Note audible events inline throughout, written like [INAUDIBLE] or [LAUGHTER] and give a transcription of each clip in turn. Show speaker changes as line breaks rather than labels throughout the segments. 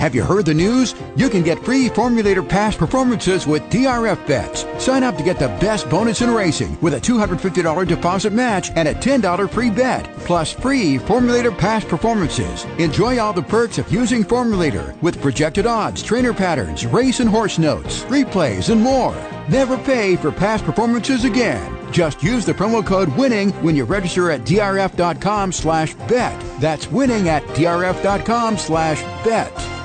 Have you heard the news? You can get free Formulator Past performances with DRF bets. Sign up to get the best bonus in racing with a $250 deposit match and a $10 free bet, plus free Formulator Past performances. Enjoy all the perks of using Formulator with projected odds, trainer patterns, race and horse notes, replays, and more. Never pay for past performances again. Just use the promo code WINNING when you register at drf.com slash bet. That's winning at drf.com slash bet.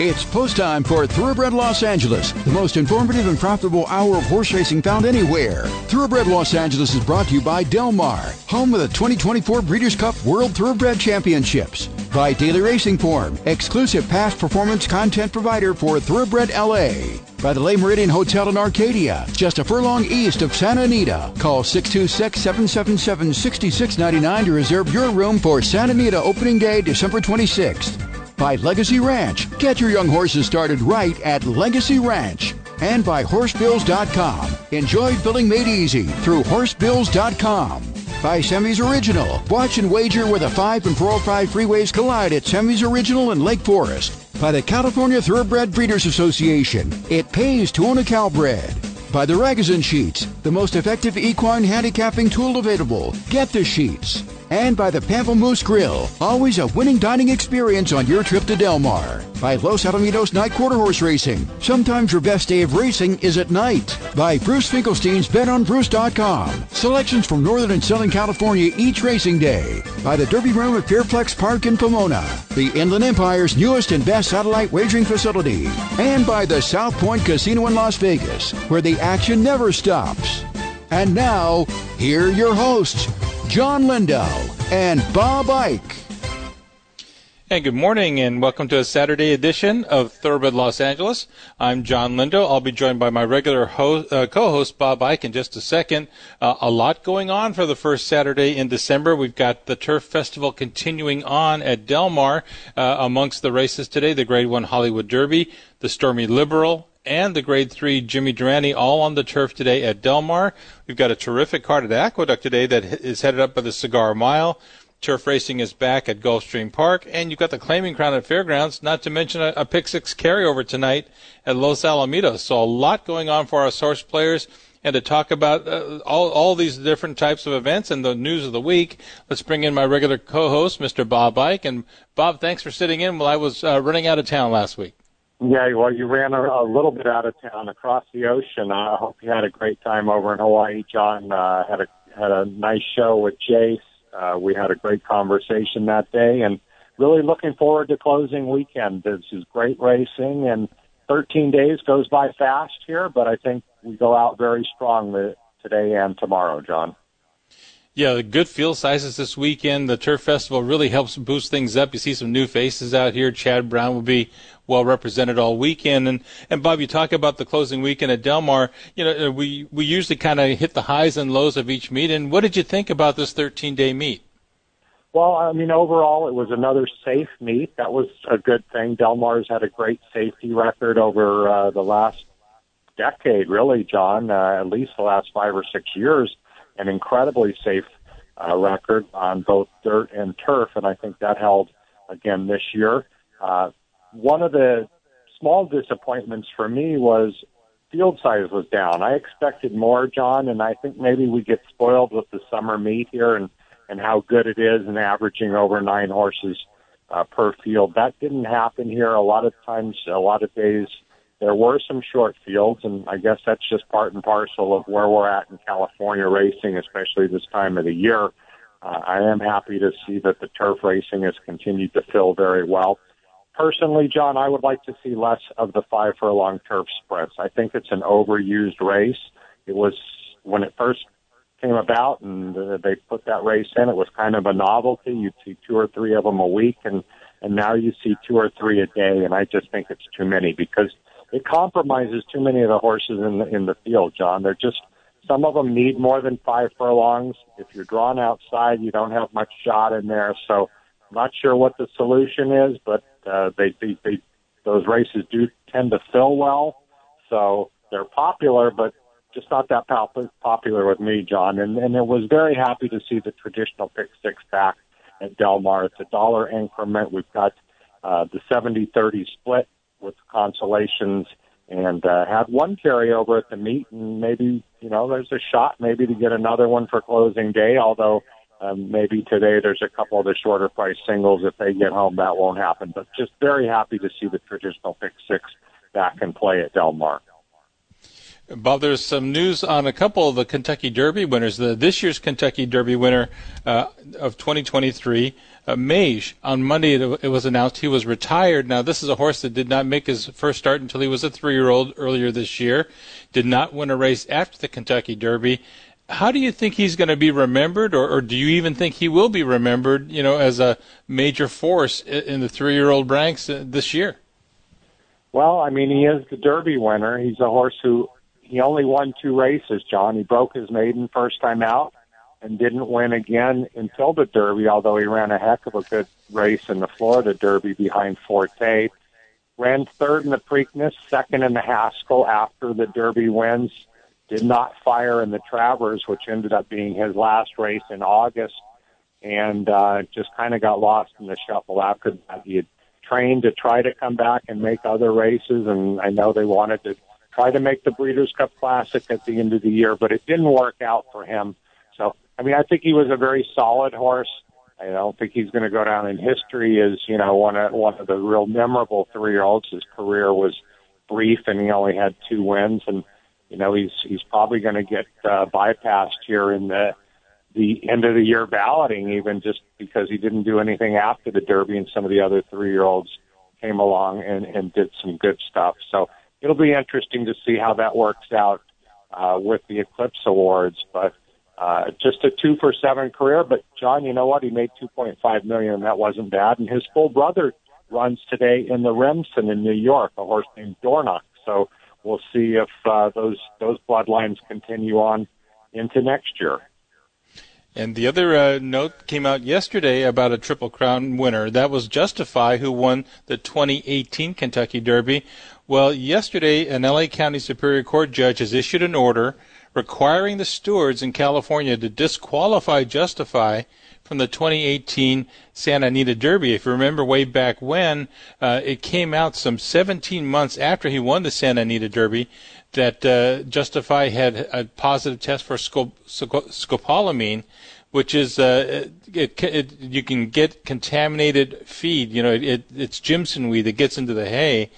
It's post time for Thoroughbred Los Angeles, the most informative and profitable hour of horse racing found anywhere. Thoroughbred Los Angeles is brought to you by Del Mar, home of the 2024 Breeders' Cup World Thoroughbred Championships. By Daily Racing Form, exclusive past performance content provider for Thoroughbred LA. By the Le Meridien Hotel in Arcadia, just a furlong east of Santa Anita. Call 626 777 6699 to reserve your room for Santa Anita opening day, December 26th by Legacy Ranch. Get your young horses started right at Legacy Ranch. And by horsebills.com. Enjoy filling made easy through horsebills.com. By Semi's Original. Watch and wager where the 5 and 405 freeways collide at Semi's Original in Lake Forest. By the California Thoroughbred Breeders Association. It pays to own a Calbred. By the Ragozin Sheets, the most effective equine handicapping tool available. Get the sheets and by the Pamplemousse Grill, always a winning dining experience on your trip to Del Mar. By Los Alamitos Night Quarter Horse Racing, sometimes your best day of racing is at night. By Bruce Finkelstein's BetOnBruce.com, selections from Northern and Southern California each racing day. By the Derby Room at Fairplex Park in Pomona, the Inland Empire's newest and best satellite wagering facility. And by the South Point Casino in Las Vegas, where the action never stops. And now, here are your hosts, Jon Lindo and Bob Ike.
Hey, good morning, and welcome to a Saturday edition of Thoroughbred Los Angeles. I'm Jon Lindo. I'll be joined by my regular ho- uh, co-host Bob Ike in just a second. Uh, a lot going on for the first Saturday in December. We've got the Turf Festival continuing on at Del Mar. Uh, amongst the races today, the Grade One Hollywood Derby, the Stormy Liberal, and the Grade 3 Jimmy Durante all on the turf today at Del Mar. We've got a terrific card at Aqueduct today that is headed up by the Cigar Mile. Turf racing is back at Gulfstream Park, and you've got the Claiming Crown at Fairgrounds, not to mention a, a pick six carryover tonight at Los Alamitos. So a lot going on for our source players. And to talk about uh, all, all these different types of events and the news of the week, let's bring in my regular co-host, Mr. Bob Ike. And Bob, thanks for sitting in while I was uh, running out of town last week.
Yeah, well, you ran a, a little bit out of town across the ocean. I hope you had a great time over in Hawaii. John uh, had a had a nice show with Jace. Uh, we had a great conversation that day, and really looking forward to closing weekend. This is great racing, and 13 days goes by fast here, but I think we go out very strong today and tomorrow, John.
Yeah, good field sizes this weekend. The Turf Festival really helps boost things up. You see some new faces out here. Chad Brown will be well represented all weekend. And and Bob, you talk about the closing weekend at Del Mar. You know, we we usually kind of hit the highs and lows of each meet. And what did you think about this 13 day meet?
Well, I mean, overall, it was another safe meet. That was a good thing. Del Mar's had a great safety record over uh, the last decade, really, John. Uh, at least the last five or six years an incredibly safe uh, record on both dirt and turf, and I think that held again this year. Uh, one of the small disappointments for me was field size was down. I expected more, John, and I think maybe we get spoiled with the summer meet here and and how good it is and averaging over nine horses uh, per field. That didn't happen here. A lot of times, a lot of days, there were some short fields, and I guess that's just part and parcel of where we're at in California racing, especially this time of the year. Uh, I am happy to see that the turf racing has continued to fill very well. Personally, John, I would like to see less of the five furlong turf sprints. I think it's an overused race. It was when it first came about and uh, they put that race in, it was kind of a novelty. You'd see two or three of them a week and and now you see two or three a day and I just think it's too many because it compromises too many of the horses in the in the field, John. They're just some of them need more than five furlongs. If you're drawn outside, you don't have much shot in there. So I'm not sure what the solution is, but uh, they, they they those races do tend to fill well, so they're popular, but just not that popular with me, John. And and it was very happy to see the traditional pick six back at Del Mar. It's a dollar increment. We've got uh, the 70-30 split with consolations and uh, had one carryover at the meet, and maybe you know there's a shot maybe to get another one for closing day. Although um, maybe today there's a couple of the shorter price singles. If they get home, that won't happen. But just very happy to see the traditional pick six back in play at Del Mar.
Bob, there's some news on a couple of the Kentucky Derby winners. The, this year's Kentucky Derby winner uh, of 2023, uh, Mage, on Monday it, it, was announced he was retired. Now, this is a horse that did not make his first start until he was a three year old earlier this year, did not win a race after the Kentucky Derby. How do you think he's going to be remembered, or, or do you even think he will be remembered, you know, as a major force in the three year old ranks uh, this year?
Well, I mean, he is the Derby winner. He's a horse who he only won two races, John. He broke his maiden first time out and didn't win again until the Derby, although he ran a heck of a good race in the Florida Derby behind Forte. Ran third in the Preakness, second in the Haskell after the Derby wins. Did not fire in the Travers, which ended up being his last race in August, and uh, just kind of got lost in the shuffle after that. He had trained to try to come back and make other races, and I know they wanted to try to make the Breeders' Cup Classic at the end of the year, but it didn't work out for him. So, I mean, I think he was a very solid horse. I don't think he's going to go down in history as you know one of one of the real memorable three year olds. His career was brief, and he only had two wins, and you know he's he's probably going to get uh, bypassed here in the the end of the year balloting, even just because he didn't do anything after the Derby, and some of the other three year olds came along and and did some good stuff. So it'll be interesting to see how that works out uh, with the Eclipse Awards. But uh, just a two for seven career. But John, you know what? He made 2.5 million, and that wasn't bad. And his full brother runs today in the Remsen in New York, a horse named Dornoch. So we'll see if uh, those those bloodlines continue on into next year.
And the other uh, note came out yesterday about a Triple Crown winner. That was Justify, who won the 2018 Kentucky Derby. Well, yesterday, an LA County Superior Court judge has issued an order requiring the stewards in California to disqualify Justify from the 2018 Santa Anita Derby. If you remember way back when, uh, it came out some 17 months after he won the Santa Anita Derby that uh, Justify had a positive test for scopolamine, which is uh, it, it, you can get contaminated feed. You know, it, it's Jimson weed that gets into the hay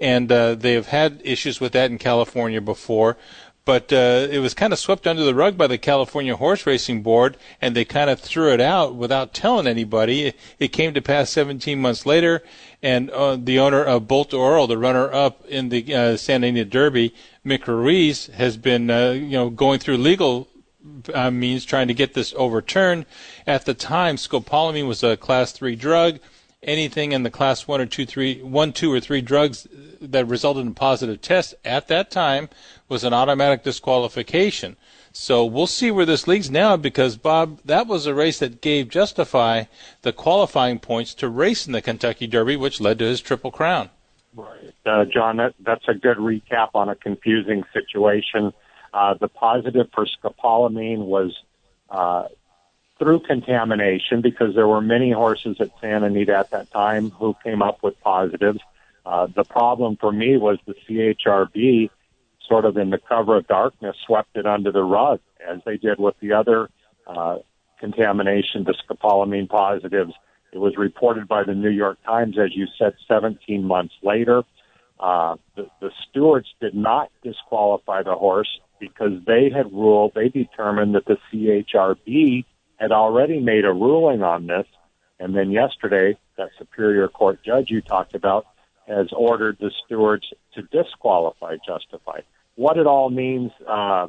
and uh, they have had issues with that in California before. But uh, it was kind of swept under the rug by the California Horse Racing Board, and they kind of threw it out without telling anybody. It, it came to pass 17 months later, and uh, the owner of Bolt D'Oro, the runner-up in the uh, Santa Derby, Mick Ruiz, has been uh, you know going through legal uh, means trying to get this overturned. At the time, scopolamine was a class three drug. Anything in the class one or two, three, one, two, or three drugs that resulted in positive tests at that time was an automatic disqualification. So we'll see where this leads now because, Bob, that was a race that gave Justify the qualifying points to race in the Kentucky Derby, which led to his Triple Crown.
Right. Uh, John, that, that's a good recap on a confusing situation. Uh, the positive for scopolamine was uh, through contamination because there were many horses at Santa Anita at that time who came up with positives. Uh, the problem for me was the CHRB sort of in the cover of darkness swept it under the rug as they did with the other uh, contamination, the scopolamine positives. It was reported by the New York Times, as you said, 17 months later. Uh, the, the stewards did not disqualify the horse because they had ruled, they determined that the CHRB had already made a ruling on this. And then yesterday, that Superior Court judge you talked about has ordered the stewards to disqualify Justify. What it all means, uh,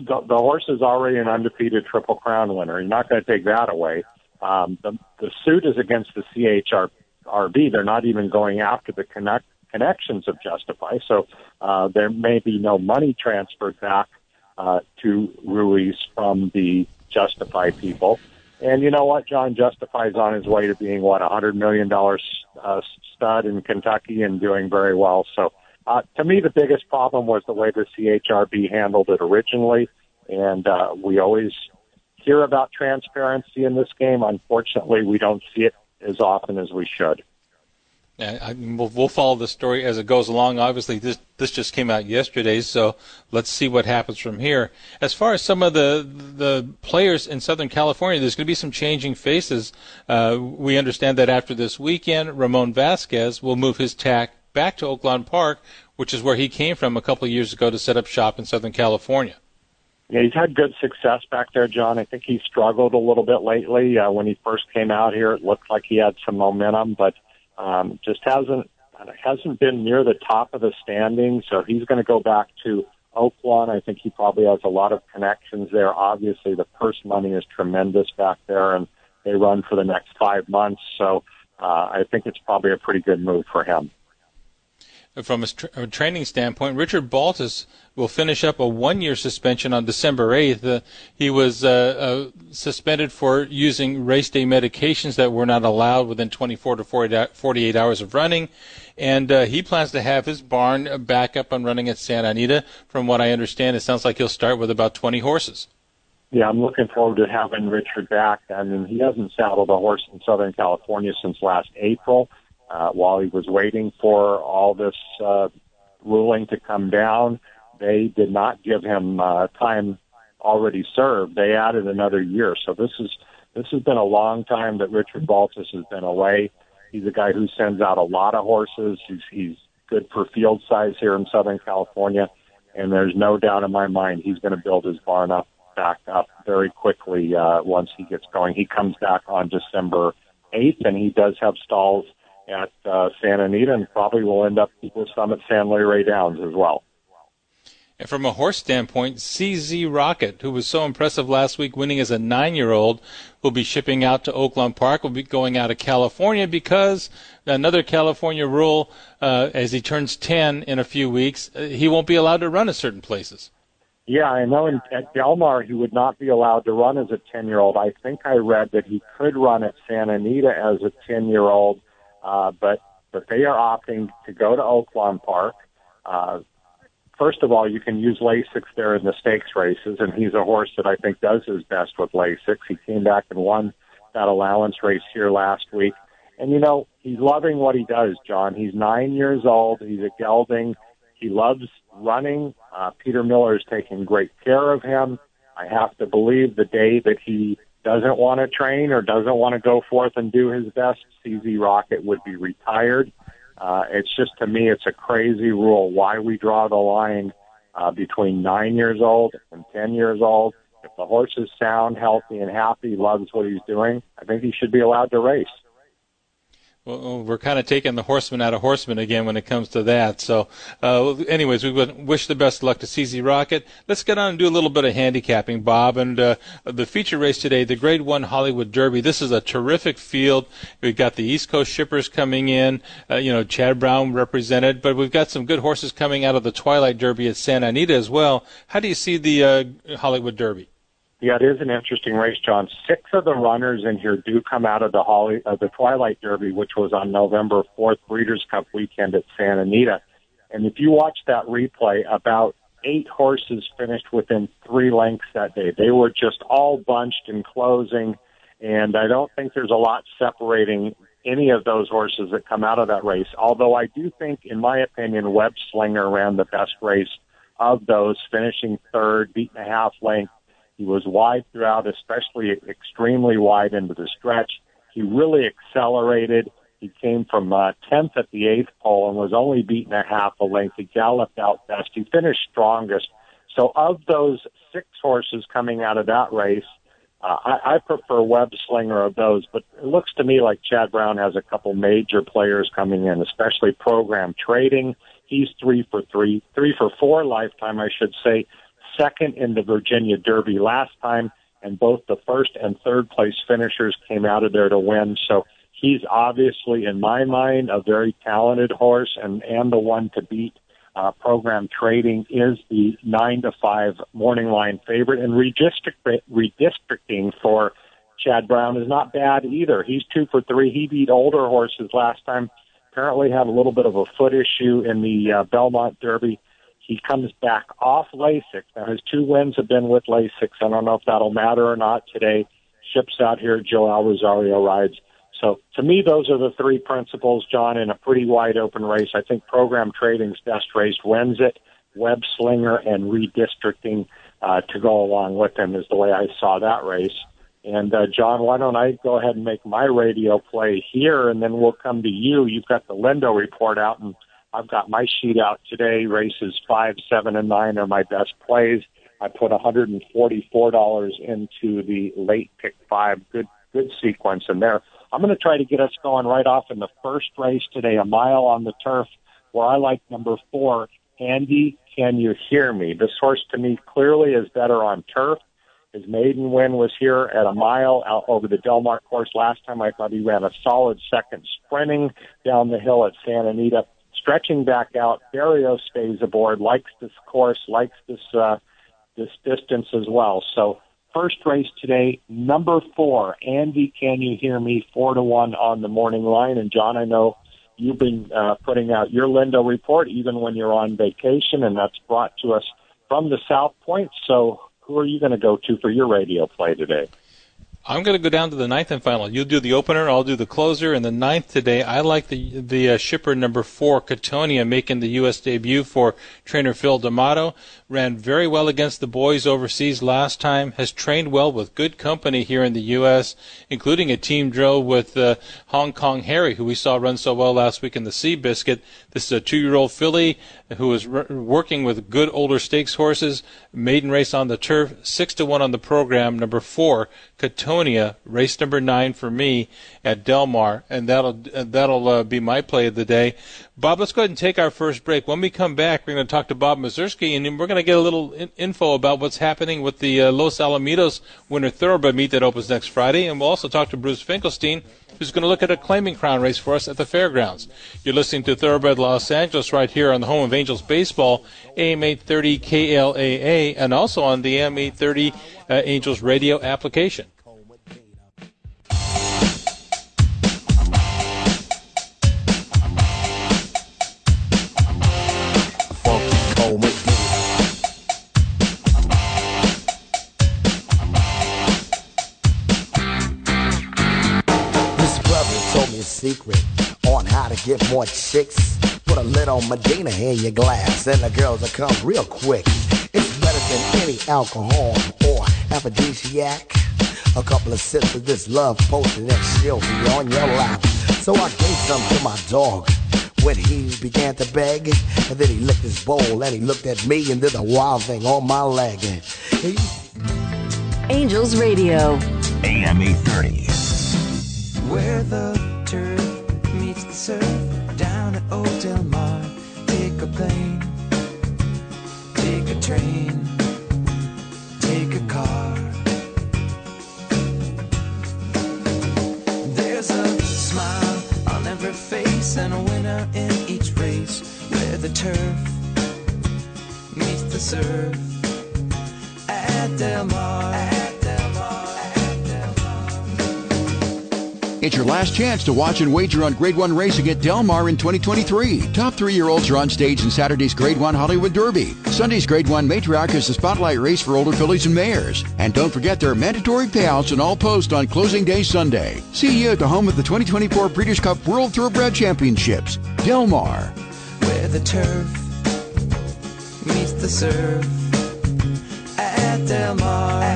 the, the horse is already an undefeated Triple Crown winner. You're not going to take that away. Um, the, the suit is against the CHRB. They're not even going after the connect, connections of Justify. So uh, there may be no money transferred back uh, to Ruiz from the Justify people. And you know what? John Justify is on his way to being what a hundred million dollars uh, stud in Kentucky and doing very well. So uh, to me, the biggest problem was the way the CHRB handled it originally, and uh, we always hear about transparency in this game. Unfortunately, we don't see it as often as we should.
Yeah, I we'll, we'll follow the story as it goes along. Obviously, this this just came out yesterday, so let's see what happens from here. As far as some of the the players in Southern California, there's going to be some changing faces. Uh, we understand that after this weekend, Ramon Vazquez will move his tack back to Oaklawn Park, which is where he came from a couple of years ago to set up shop in Southern California.
Yeah, he's had good success back there, John. I think he struggled a little bit lately. Uh, when he first came out here, it looked like he had some momentum, but um, just hasn't hasn't been near the top of the standings. So he's going to go back to Oaklawn. I think he probably has a lot of connections there. Obviously, the purse money is tremendous back there, and they run for the next five months. So uh, I think it's probably a pretty good move for him
from a, tra- a, training standpoint, Richard Baltas will finish up a one-year suspension on December 8th. Uh, he was uh, uh, suspended for using race day medications that were not allowed within 24 to 48 hours of running, and uh, he plans to have his barn back up and running at Santa Anita. From what I understand, it sounds like he'll start with about 20 horses.
Yeah, I'm looking forward to having Richard back. I mean, he hasn't saddled a horse in Southern California since last April uh, while he was waiting for all this uh, ruling to come down, they did not give him uh, time already served. They added another year. So this is this has been a long time that Richard Baltas has been away. He's a guy who sends out a lot of horses. He's, he's good for field size here in Southern California, and there's no doubt in my mind he's going to build his barn up back up very quickly uh, once he gets going. He comes back on December 8th, and he does have stalls at uh, Santa Anita and probably will end up with some at San Luis Rey Downs as well.
And from a horse standpoint, CZ Rocket, who was so impressive last week winning as a nine year old, will be shipping out to Oaklawn Park, will be going out of California because another California rule, uh, as he turns 10 in a few weeks, uh, he won't be allowed to run at certain places.
Yeah, I know in, at Del Mar he would not be allowed to run as a 10 year old. I think I read that he could run at Santa Anita as a 10 year old uh, but but they are opting to go to Oaklawn Park. Uh, first of all, you can use Lasix there in the stakes races, and he's a horse that I think does his best with Lasix. He came back and won that allowance race here last week. And you know, he's loving what he does, John. He's nine years old. He's a gelding. He loves running. Uh, Peter Miller is taking great care of him. I have to believe the day that he doesn't want to train or doesn't want to go forth and do his best, CZ Rocket would be retired. Uh, it's just to me, it's a crazy rule why we draw the line uh, between nine years old and 10 years old. If the horse is sound, healthy, and happy, loves what he's doing, I think he should be allowed to race.
Well, we're kind of taking the horseman out of horseman again when it comes to that. So, uh, anyways, we wish the best luck to CZ Rocket. Let's get on and do a little bit of handicapping, Bob. And uh, the feature race today, the Grade One Hollywood Derby. This is a terrific field. We've got the East Coast shippers coming in. Uh, you know, Chad Brown represented, but we've got some good horses coming out of the Twilight Derby at Santa Anita as well. How do you see the uh, Hollywood Derby?
Yeah, it is an interesting race, John. Six of the runners in here do come out of the Holly, uh, the Twilight Derby, which was on November 4th, Breeders' Cup weekend at Santa Anita. And if you watch that replay, about eight horses finished within three lengths that day. They were just all bunched in closing, and I don't think there's a lot separating any of those horses that come out of that race. Although I do think, in my opinion, Web Slinger ran the best race of those, finishing third, beating a half length he was wide throughout, especially extremely wide into the stretch. He really accelerated. He came from uh, 10th at the eighth pole and was only beaten a half a length. He galloped out best. He finished strongest. So of those six horses coming out of that race, uh, I, I prefer Web Slinger of those, but it looks to me like Chad Brown has a couple major players coming in, especially program trading. He's three for three, three for four lifetime, I should say second in the Virginia Derby last time, and both the first and third place finishers came out of there to win. So he's obviously, in my mind, a very talented horse, and and the one to beat. Uh, program trading is the nine to five morning line favorite, and redistrict, redistricting for Chad Brown is not bad either. He's two for three. He beat older horses last time. Apparently, had a little bit of a foot issue in the uh, Belmont Derby. He comes back off Lasix. Now his two wins have been with Lasix. I don't know if that'll matter or not today. Ships out here. Joel Rosario rides. So to me, those are the three principles, John, in a pretty wide open race. I think program trading's best race wins it. Web slinger and redistricting uh, to go along with them is the way I saw that race. And uh, John, why don't I go ahead and make my radio play here, and then we'll come to you. You've got the Lindo report out, and I've got my sheet out today. Races five, seven, and nine are my best plays. I put $144 into the late pick five. Good, good sequence in there. I'm going to try to get us going right off in the first race today, a mile on the turf, where I like number four, Andy. Can you hear me? This horse to me clearly is better on turf. His maiden win was here at a mile out over the Del Mar course last time. I thought he ran a solid second sprinting down the hill at Santa Anita stretching back out. Barrios stays aboard, likes this course, likes this uh, this distance as well. So first race today, number four, Andy. Can you hear me? Four to one on the morning line. And John, I know you've been uh, putting out your Lindo report even when you're on vacation, and that's brought to us from the South Point. So who are you going to go to for your radio play today?
I'm going to go down to the ninth and final. You'll do the opener, I'll do the closer. And the ninth today, I like the the uh, shipper number four, Catonia, making the U.S. debut for trainer Phil D'Amato. Ran very well against the boys overseas last time. Has trained well with good company here in the U.S., including a team drill with uh, Hong Kong Harry, who we saw run so well last week in the Seabiscuit. This is a two-year-old filly who is working with good older stakes horses. Maiden race on the turf, six to one on the program. Number four, Catonia, race number nine for me at Del Mar, and that'll that'll uh, be my play of the day. Bob, let's go ahead and take our first break. When we come back, we're going to talk to Bob Mieszerski, and we're going to get a little in- info about what's happening with the uh, Los Alamitos Winter Thoroughbred meet that opens next Friday, and we'll also talk to Bruce Finkelstein, who's going to look at a claiming crown race for us at the fairgrounds. You're listening to Thoroughbred Los Angeles right here on the home of Angels Baseball, AM 830 KLAA, and also on the AM 830 uh, Angels radio application.
Secret on how to get more chicks. Put a little on Medina in your glass, and the girls will come real quick. It's better than any alcohol or aphrodisiac. A couple of sips of this love potion, and she'll be on your lap. So I gave some to my dog when he began to beg. And then he licked his bowl and he looked at me and did a wild thing on my leg. He...
Angels Radio.
AM 830.
Where the turf meets the surf down at Old Del Mar. Take a plane, take a train, take a car. There's a smile on every face and a winner in each race. Where the turf meets the surf at Del Mar.
It's your last chance to watch and wager on Grade 1 racing at Del Mar in 2023. Top three-year-olds are on stage in Saturday's Grade 1 Hollywood Derby. Sunday's Grade 1 Matriarch is the spotlight race for older fillies and mares. And don't forget there are mandatory payouts and all post on closing day Sunday. See you at the home of the 2024 Breeders' Cup World Thoroughbred Championships, Del Mar.
where the turf meets the surf at Del Mar.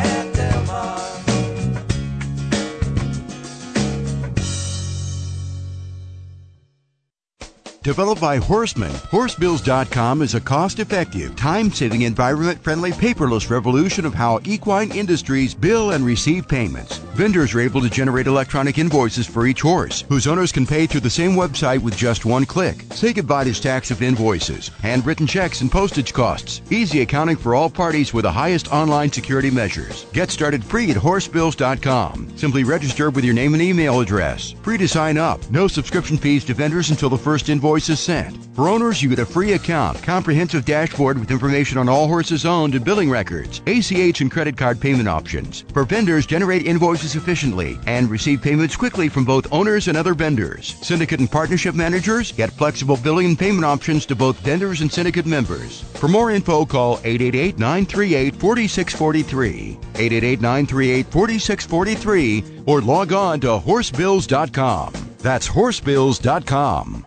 Developed by Horseman, Horsebills.com is a cost effective, time saving, environment friendly, paperless revolution of how equine industries bill and receive payments. Vendors are able to generate electronic invoices for each horse, whose owners can pay through the same website with just one click. Say goodbye to stacks of invoices, handwritten checks, and postage costs. Easy accounting for all parties with the highest online security measures. Get started free at horsebills.com. Simply register with your name and email address. Free to sign up. No subscription fees to vendors until the first invoice is sent. For owners, you get a free account, comprehensive dashboard with information on all horses owned and billing records, ACH and credit card payment options. For vendors, generate invoices efficiently and receive payments quickly from both owners and other vendors. Syndicate and partnership managers get flexible billing and payment options to both vendors and syndicate members. For more info, call 888 938 4643, 888 938 4643, or log on to horsebills.com. That's horsebills.com.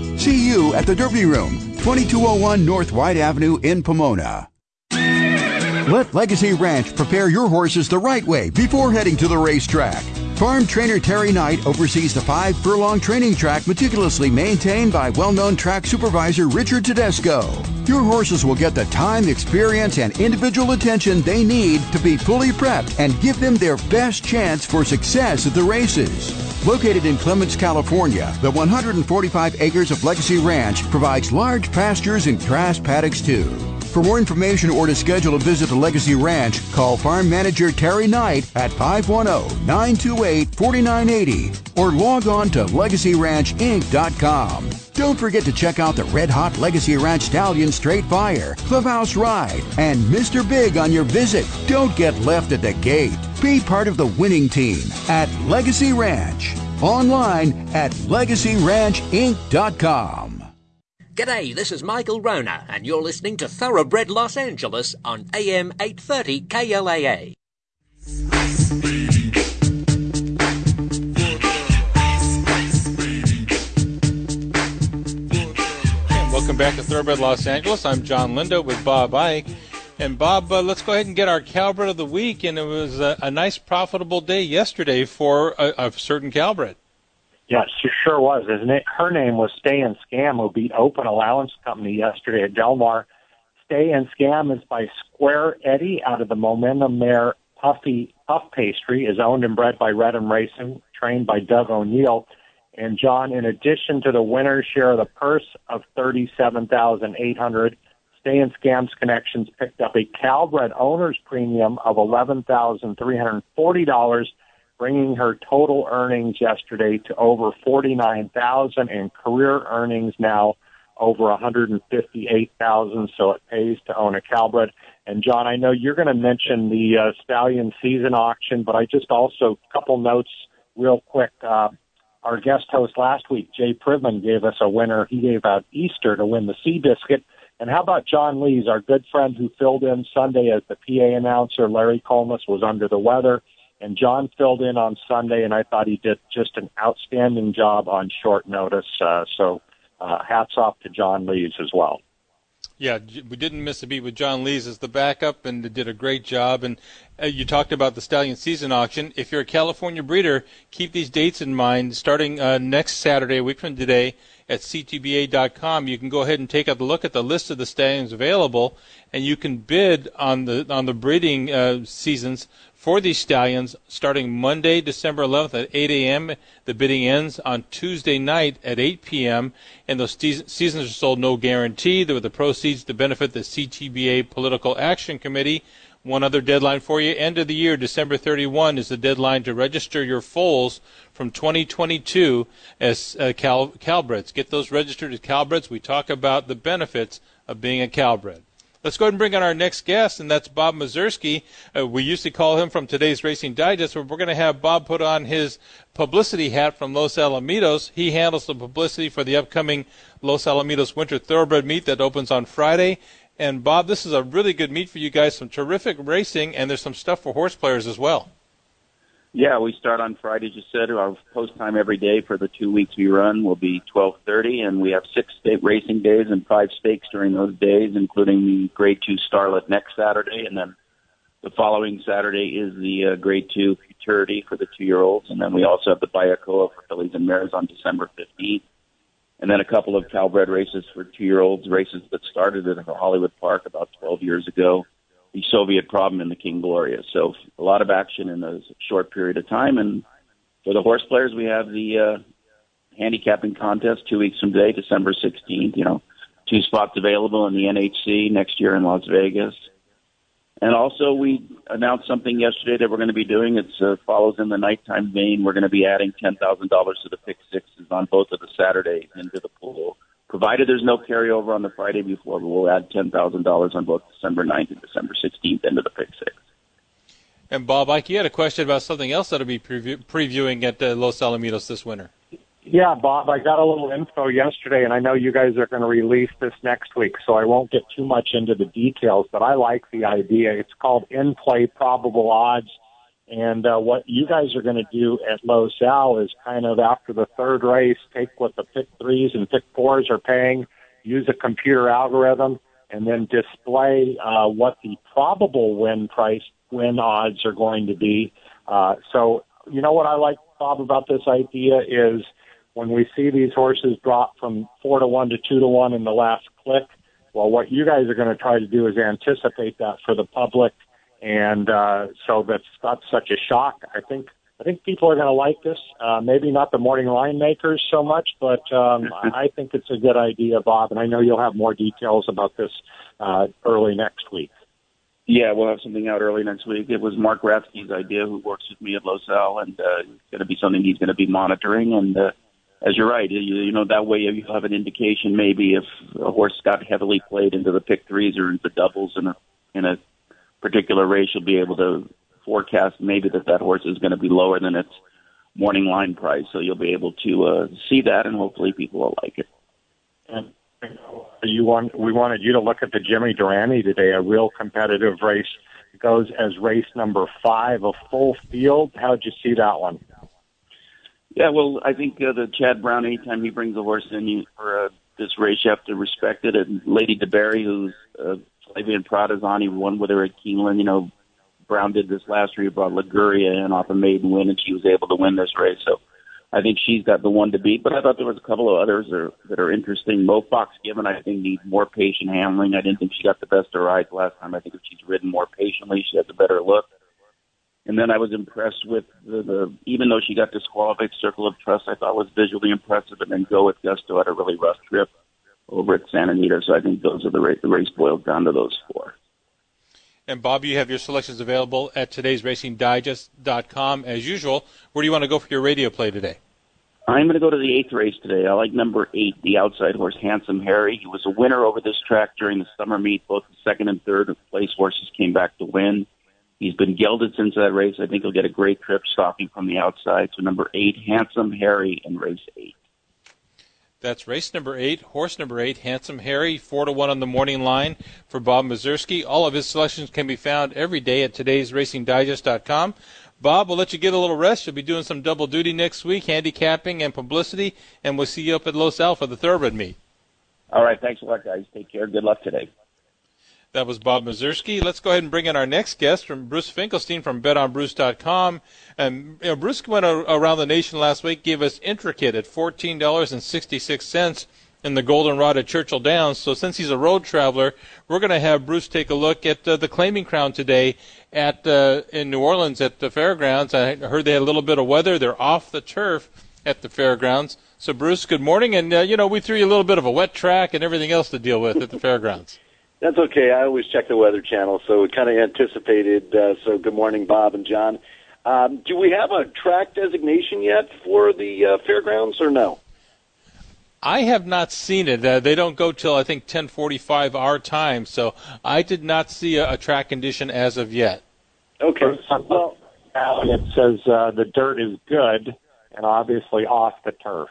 See you at the Derby Room, 2201 North White Avenue in Pomona. Let Legacy Ranch prepare your horses the right way before heading to the racetrack. Farm trainer Terry Knight oversees the five furlong training track meticulously maintained by well known track supervisor Richard Tedesco. Your horses will get the time, experience, and individual attention they need to be fully prepped and give them their best chance for success at the races. Located in Clements, California, the 145 acres of Legacy Ranch provides large pastures and grass paddocks too. For more information or to schedule a visit to Legacy Ranch, call Farm Manager Terry Knight at 510-928-4980 or log on to LegacyRanchInc.com. Don't forget to check out the red hot Legacy Ranch Stallion Straight Fire, Clubhouse Ride, and Mr. Big on your visit. Don't get left at the gate. Be part of the winning team at Legacy Ranch. Online at LegacyRanchInc.com.
G'day, this is Michael Rona, and you're listening to Thoroughbred Los Angeles on AM 830 KLAA.
Welcome back to Thoroughbred Los Angeles. I'm Jon Lindo with Bob Ike. And Bob, uh, let's go ahead and get our Calbred of the week. And it was a, a nice, profitable day yesterday for a, a certain Calbred.
Yes, she sure was. His na- her name was Stay and Scam, who beat Open Allowance Company yesterday at Del Mar. Stay and Scam is by Square Eddie out of the Momentum Mare Puffy Puff Pastry, is owned and bred by Reddam Racing, trained by Doug O'Neill. And John, in addition to the winner's share of the purse of thirty-seven thousand eight hundred, Stay and Scams Connections picked up a Calbred owner's premium of eleven thousand three hundred forty dollars bringing her total earnings yesterday to over 49,000 and career earnings now over 158,000. So it pays to own a Calbred. And John, I know you're going to mention the uh, Stallion season auction, but I just also couple notes real quick. Uh, our guest host last week, Jay Privman, gave us a winner. He gave out Easter to win the Seabiscuit. And how about John Lees, our good friend who filled in Sunday as the PA announcer? Larry Collmus was under the weather, and John filled in on Sunday, and I thought he did just an outstanding job on short notice. Uh, so uh, hats off to John Lees as well.
Yeah, we didn't miss a beat with John Lees as the backup, and did a great job. And uh, you talked about the stallion season auction. If you're a California breeder, keep these dates in mind. Starting uh, next Saturday, a week from today, at ctba.com, you can go ahead and take a look at the list of the stallions available, and you can bid on the on the breeding uh, seasons for these stallions starting Monday, December 11th at 8 a.m. The bidding ends on Tuesday night at 8 p.m. And those seasons are sold no guarantee. There were the proceeds to benefit the CTBA Political Action Committee. One other deadline for you. End of the year, December 31 is the deadline to register your foals from 2022 as uh, Cal- Calbreds. Get those registered as Calbreds. We talk about the benefits of being a Calbred. Let's go ahead and bring on our next guest, and that's Bob Mieszerski. Uh, we used to call him from today's Racing Digest, but we're going to have Bob put on his publicity hat from Los Alamitos. He handles the publicity for the upcoming Los Alamitos Winter Thoroughbred meet that opens on Friday. And Bob, this is a really good meet for you guys. Some terrific racing, and there's some stuff for horse players as well.
Yeah, we start on Friday. As you said, our post time every day for the two weeks we run will be 12:30, and we have six state racing days and five stakes during those days, including the Grade Two Starlet next Saturday, and then the following Saturday is the uh, Grade Two Futurity for the two-year-olds, and then we also have the Bayakoa for fillies and mares on December 15th, and then a couple of Calbred races for two-year-olds, races that started at Hollywood Park about 12 years ago the Soviet problem in the King Glorious. So a lot of action in a short period of time. And for the horse players, we have the uh, handicapping contest two weeks from today, December 16th. You know, two spots available in the NHC next year in Las Vegas. And also, we announced something yesterday that we're going to be doing. It uh, follows in the nighttime vein. We're going to be adding ten thousand dollars to the pick sixes on both of the Saturdays into the pool provided there's no carryover on the Friday before, we'll add $10,000 on both December 9th and December 16th into the pick six.
And Bob Ike, you had a question about something else that'll be preview- previewing at uh, Los Alamitos this winter.
Yeah, Bob, I got a little info yesterday, and I know you guys are going to release this next week, so I won't get too much into the details, but I like the idea. It's called In Play Probable Odds and uh, what you guys are going to do at Los Al is kind of after the third race, take what the pick threes and pick fours are paying, use a computer algorithm, and then display uh, what the probable win price, win odds are going to be. Uh, so, you know what I like, Bob, about this idea is when we see these horses drop from four to one to two to one in the last click, well, what you guys are going to try to do is anticipate that for the public – and uh, so that's not such a shock. I think I think people are going to like this. Uh, maybe not the morning line makers so much, but um, [LAUGHS] I think it's a good idea, Bob. And I know you'll have more details about this uh, early next week.
Yeah, we'll have something out early next week. It was Mark Rathke's idea, who works with me at Los Al, and uh, it's going to be something he's going to be monitoring. And uh, as you're right, you, you know that way you have an indication maybe if a horse got heavily played into the pick threes or into doubles in a in a particular race, you'll be able to forecast maybe that that horse is going to be lower than its morning line price. So you'll be able to uh, see that, and hopefully people will like it.
And you want we wanted you to look at the Jimmy Durante today, a real competitive race. It goes as race number five, a full field. How'd you see that one?
Yeah, well, I think uh, the Chad Brown. Anytime he brings a horse in you, for uh, this race, you have to respect it. And Lady DeBerry, who's uh, Flavien Pratazani won with her at Keeneland. You know, Brown did this last year. He brought Liguria in off a maiden win, and she was able to win this race. So I think she's got the one to beat. But I thought there was a couple of others that are, that are interesting. Mo Fox Given, I think, needs more patient handling. I didn't think she got the best of rides last time. I think if she's ridden more patiently, she has a better look. And then I was impressed with the, the even though she got disqualified, Circle of Trust I thought was visually impressive, and then Go with Gusto had a really rough trip over at Santa Anita. So I think those are the race, the race boiled down to those four.
And Bob, you have your selections available at today's racingdigest.com as usual. Where do you want to go for your radio play today?
I'm going to go to the eighth race today. I like number eight, the outside horse, Handsome Harry. He was a winner over this track during the summer meet. Both the second and third place horses came back to win. He's been gelded since that race. I think he'll get a great trip stopping from the outside. So number eight, Handsome Harry in race eight.
That's race number eight, horse number eight, Handsome Harry, four to one on the morning line for Bob Mieszerski. All of his selections can be found every day at today'sracingdigest.com. Bob, we'll let you get a little rest. You'll be doing some double duty next week, handicapping and publicity, and we'll see you up at Los Al for the thoroughbred meet.
All right, thanks a lot, guys. Take care. Good luck today.
That was Bob Mieszerski. Let's go ahead and bring in our next guest from Bruce Finkelstein from BetOnBruce.com. And you know, Bruce went around the nation last week, gave us intricate at fourteen dollars and sixty six cents in the Goldenrod at Churchill Downs. So since he's a road traveler, we're going to have Bruce take a look at uh, the Claiming Crown today at uh, in New Orleans at the fairgrounds. I heard they had a little bit of weather. They're off the turf at the fairgrounds. So Bruce, good morning. And uh, you know, we threw you a little bit of a wet track and everything else to deal with at the [LAUGHS] fairgrounds.
That's okay. I always check the Weather Channel, so it kind of anticipated. Uh, so good morning, Bob and Jon. Um, do we have a track designation yet for the uh, fairgrounds, or no?
I have not seen it. Uh, they don't go till I think 10:45 our time, so I did not see a, a track condition as of yet.
Okay. Well,
it says uh, the dirt is good and obviously off the turf.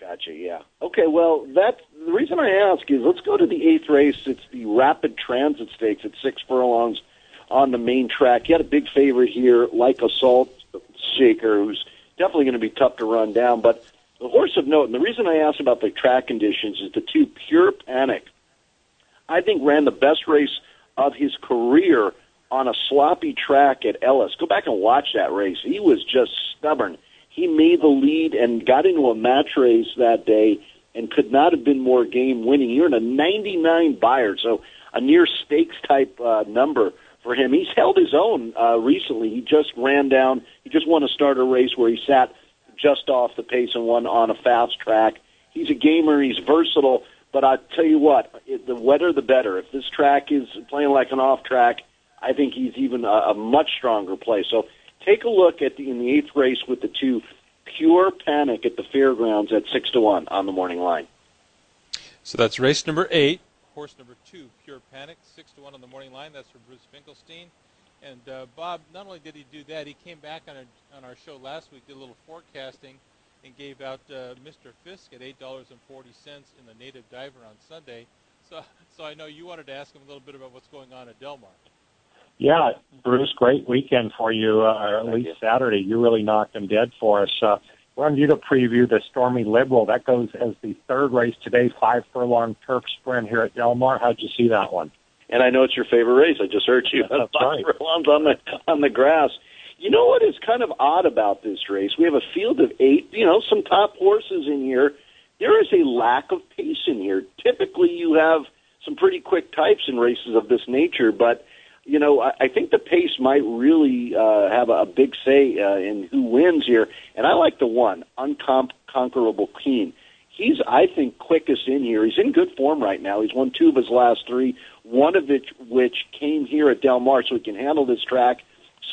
Gotcha. Yeah. Okay. Well, that's the reason I ask is let's go to the eighth race. It's the Rapid Transit Stakes at six furlongs on the main track. You had a big favorite here, like a Salt Shaker, who's definitely going to be tough to run down. But the horse of note, and the reason I asked about the track conditions is the two Pure Panic. I think ran the best race of his career on a sloppy track at Ellis. Go back and watch that race. He was just stubborn he made the lead and got into a match race that day and could not have been more game winning. He earned a 99 Beyer, so a near stakes type uh, number for him. He's held his own uh, recently. He just ran down. He just won a starter race where he sat just off the pace and won on a fast track. He's a gamer. He's versatile. But I tell you what, the wetter the better. If this track is playing like an off track, I think he's even a, a much stronger play. So take a look at the in the eighth race with the two pure panic at the fairgrounds at six to one on the morning line.
So that's race number eight. Horse number two, Pure Panic, six to one on the morning line. That's for Bruce Finkelstein. And uh, Bob, not only did he do that, he came back on, a, on our show last week, did a little forecasting, and gave out uh, Mr. Fisk at eight dollars and forty cents in the Native Diver on Sunday. So, so I know you wanted to ask him a little bit about what's going on at Del Mar.
Yeah, Bruce, great weekend for you, uh, or at least Saturday. You really knocked them dead for us. Uh, wanted you to preview the Stormy Liberal. That goes as the third race today, five furlong turf sprint here at Del Mar. How'd you see that one?
And I know it's your favorite race. I just heard you.
That's [LAUGHS]
five right. furlongs on the on the grass. You know what is kind of odd about this race? We have a field of eight. You know, some top horses in here. There is a lack of pace in here. Typically, you have some pretty quick types in races of this nature, but you know, I, I think the pace might really uh, have a, a big say uh, in who wins here. And I like the one, Unconquerable Keen. He's, I think, quickest in here. He's in good form right now. He's won two of his last three, one of which, which came here at Del Mar, so he can handle this track.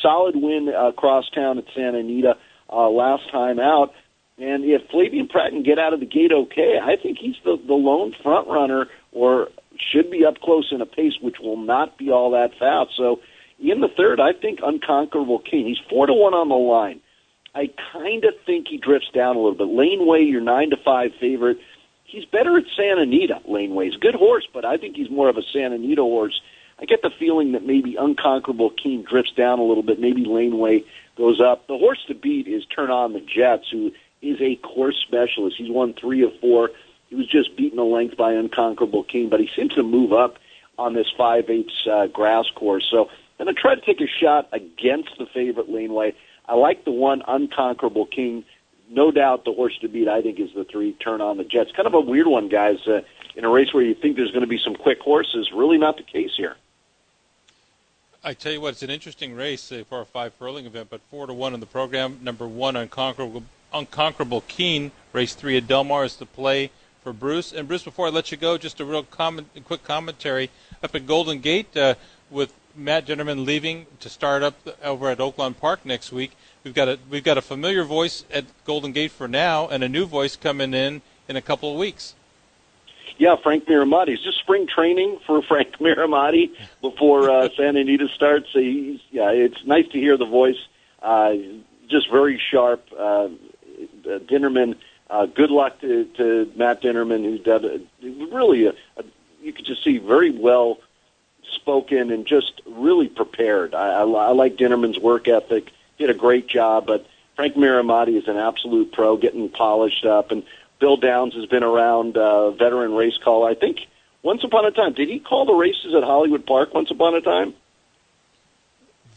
Solid win uh, across town at Santa Anita uh, last time out. And if Flavien Prat can get out of the gate okay, I think he's the, the lone front runner or should be up close in a pace which will not be all that fast. So in the third, I think Unconquerable King. He's four to one on the line. I kind of think he drifts down a little bit. Laneway, your nine to five favorite. He's better at Santa Anita. Laneway's good horse, but I think he's more of a Santa Anita horse. I get the feeling that maybe Unconquerable King drifts down a little bit. Maybe Laneway goes up. The horse to beat is Turn On the Jets, who is a course specialist. He's won three of four he was just beaten a length by Unconquerable King, but he seems to move up on this five eighths uh, grass course. So I'm going to try to take a shot against the favorite laneway. I like the one Unconquerable King. No doubt the horse to beat, I think, is the three Turn on the Jets. Kind of a weird one, guys. Uh, in a race where you think there's going to be some quick horses, really not the case here.
I tell you what, it's an interesting race uh, for a five furlong event, but four to one in the program. Number one, Unconquerable, Unconquerable Keen, race three at Del Mar is the play for Bruce. And Bruce, before I let you go, just a real comment, quick commentary up at Golden Gate uh, with Matt Dinerman leaving to start up over at Oaklawn Park next week. We've got a we've got a familiar voice at Golden Gate for now, and a new voice coming in in a couple of weeks.
yeah, Frank Mirahmadi. Is this spring training for [LAUGHS] Frank Mirahmadi before uh, [LAUGHS] Santa Anita starts? He's, yeah, it's nice to hear the voice. Uh, just very sharp. Uh, Dinerman, uh, good luck to, to Matt Dinerman, who did a, really, a, a, you could just see very well spoken and just really prepared. I, I, I like Dinerman's work ethic. Did a great job, but Frank Mirahmadi is an absolute pro, getting polished up. And Bill Downs has been around, uh, veteran race caller. I think once upon a time, did he call the races at Hollywood Park once upon a time?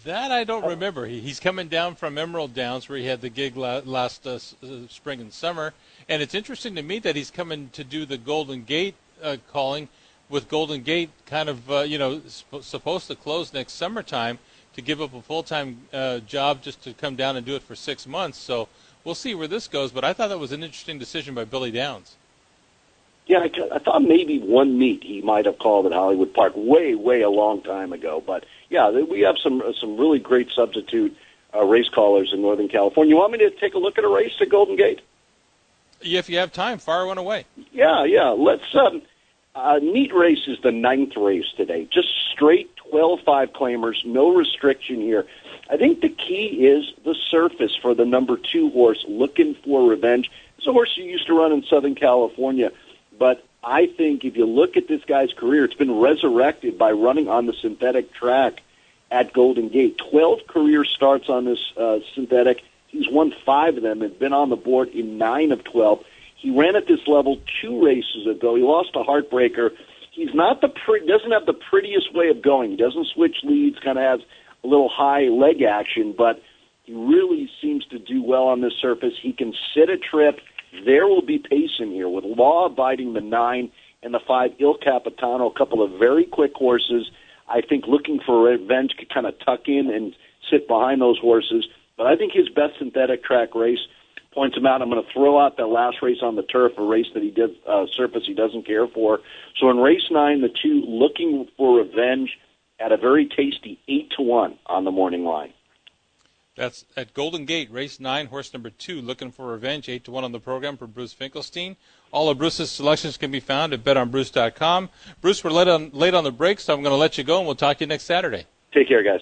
That I don't remember. He, he's coming down from Emerald Downs, where he had the gig la- last uh, uh, spring and summer. And it's interesting to me that he's coming to do the Golden Gate uh, calling, with Golden Gate kind of uh, you know sp- supposed to close next summertime to give up a full time uh, job just to come down and do it for six months. So we'll see where this goes. But I thought that was an interesting decision by Billy Downs.
Yeah, I, I thought maybe one meet he might have called at Hollywood Park way, way a long time ago. But yeah, we have some some really great substitute uh, race callers in Northern California. You want me to take a look at a race at Golden Gate?
Yeah, if you have time, fire one away.
Yeah, yeah. Let's. Um, uh, neat race is the ninth race today. Just straight 12-5 claimers, no restriction here. I think the key is the surface for the number two horse, looking for revenge. It's a horse you used to run in Southern California. But I think if you look at this guy's career, it's been resurrected by running on the synthetic track at Golden Gate. Twelve career starts on this uh, synthetic. He's won five of them and been on the board in nine of twelve. He ran at this level two races ago. He lost a heartbreaker. He's not the pre- doesn't have the prettiest way of going. He doesn't switch leads. Kind of has a little high leg action, but he really seems to do well on this surface. He can sit a trip there will be pace in here with law abiding the nine and the five Il Capitano, a couple of very quick horses. I think looking for revenge could kind of tuck in and sit behind those horses. But I think his best synthetic track race points him out. I'm going to throw out that last race on the turf, a race that he did uh, surface he doesn't care for. So in race nine, the two looking for revenge at a very tasty eight to one on the morning line.
That's at Golden Gate, race nine, horse number two, looking for revenge, eight to one on the program for Bruce Finkelstein. All of Bruce's selections can be found at betonbruce.com. Bruce, we're late on, late on the break, so I'm going to let you go, and we'll talk to you next Saturday.
Take care, guys.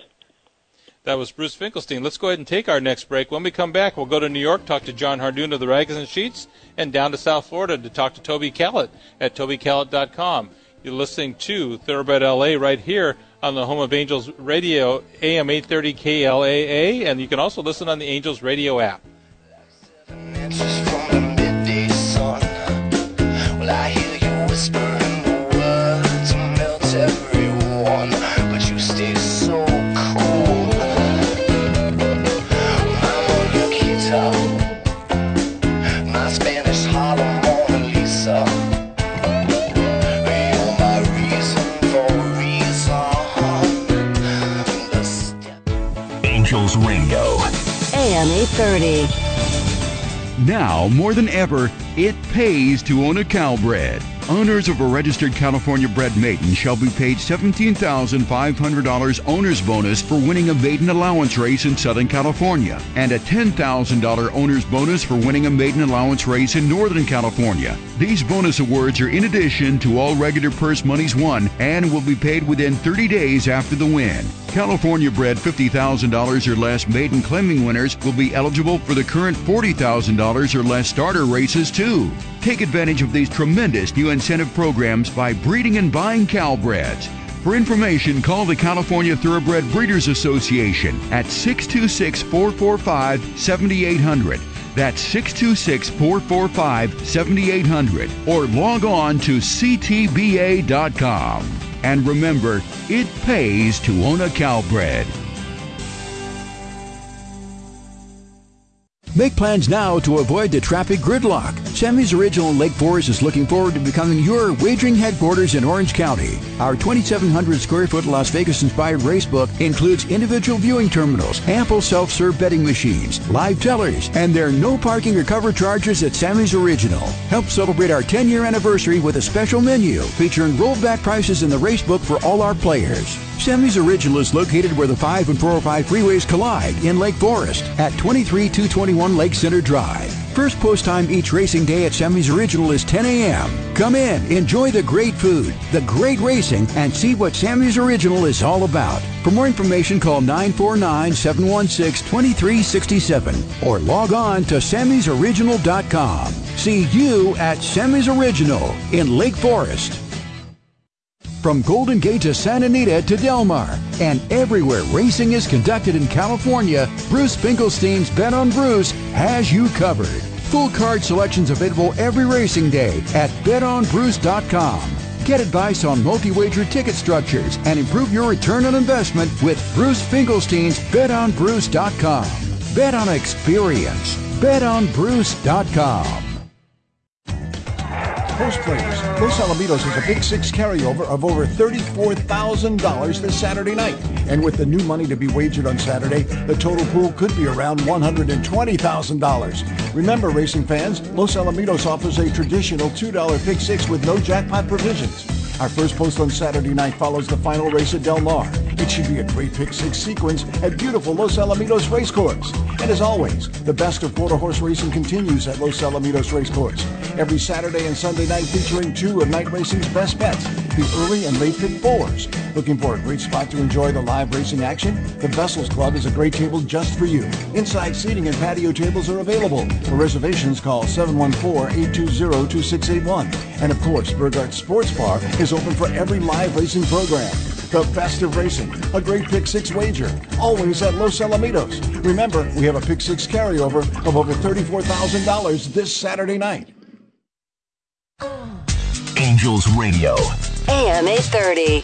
That was Bruce Finkelstein. Let's go ahead and take our next break. When we come back, we'll go to New York, talk to Jon Hardoon of the Rags and Sheets, and down to South Florida to talk to Toby Kellett at tobycallett.com. You're listening to Thoroughbred LA right here on the Home of Angels Radio, AM 830 KLAA, and you can also listen on the Angels Radio app.
830.
Now, more than ever, it pays to own a Calbred. Owners of a registered California bred maiden shall be paid $17,500 owner's bonus for winning a maiden allowance race in Southern California and a $10,000 owner's bonus for winning a maiden allowance race in Northern California. These bonus awards are in addition to all regular purse monies won and will be paid within 30 days after the win. California bred $50,000 or less maiden claiming winners will be eligible for the current $40,000 or less starter races too. Take advantage of these tremendous new incentive programs by breeding and buying Calbreds. For information, call the California Thoroughbred Breeders Association at 626 445 7800. That's 626 445 7800 or log on to ctba.com. And remember, it pays to own a Calbred.
Make plans now to avoid the traffic gridlock. Sammy's Original Lake Forest is looking forward to becoming your wagering headquarters in Orange County. Our 2,700 square foot Las Vegas inspired racebook includes individual viewing terminals, ample self serve betting machines, live tellers, and there are no parking or cover charges at Sammy's Original. Help celebrate our 10 year anniversary with a special menu featuring rollback prices in the racebook for all our players. Sammy's Original is located where the 5 and 405 freeways collide in Lake Forest at 23221 Lake Center Drive. First post time each racing day at Sammy's Original is 10 a.m. Come in, enjoy the great food, the great racing, and see what Sammy's Original is all about. For more information, call 949 716 2367 or log on to Sammy'sOriginal.com. See you at Sammy's Original in Lake Forest. From Golden Gate to Santa Anita to Del Mar, and everywhere racing is conducted in California, Bruce Finkelstein's Bet on Bruce has you covered. Full card selections available every racing day at betonbruce.com. Get advice on multi-wager ticket structures and improve your return on investment with Bruce Finkelstein's betonbruce.com. Bet on experience. betonbruce.com.
Post players, Los Alamitos has a Pick Six carryover of over $34,000 this Saturday night. And with the new money to be wagered on Saturday, the total pool could be around $120,000. Remember, racing fans, Los Alamitos offers a traditional $2 Pick Six with no jackpot provisions. Our first post on Saturday night follows the final race at Del Mar. It should be a great pick six sequence at beautiful Los Alamitos Racecourse. And as always, the best of quarter horse racing continues at Los Alamitos Racecourse. Every Saturday and Sunday night featuring two of night racing's best bets, the early and late pick fours. Looking for a great spot to enjoy the live racing action? The Vessels Club is a great table just for you. Inside seating and patio tables are available. For reservations, call 714-820-2681. And of course, Burgart Sports Bar is open for every live racing program. The best of racing, a great pick six wager, always at Los Alamitos. Remember, we have a pick six carryover of over $34,000 this Saturday night.
Angels Radio.
AM 830.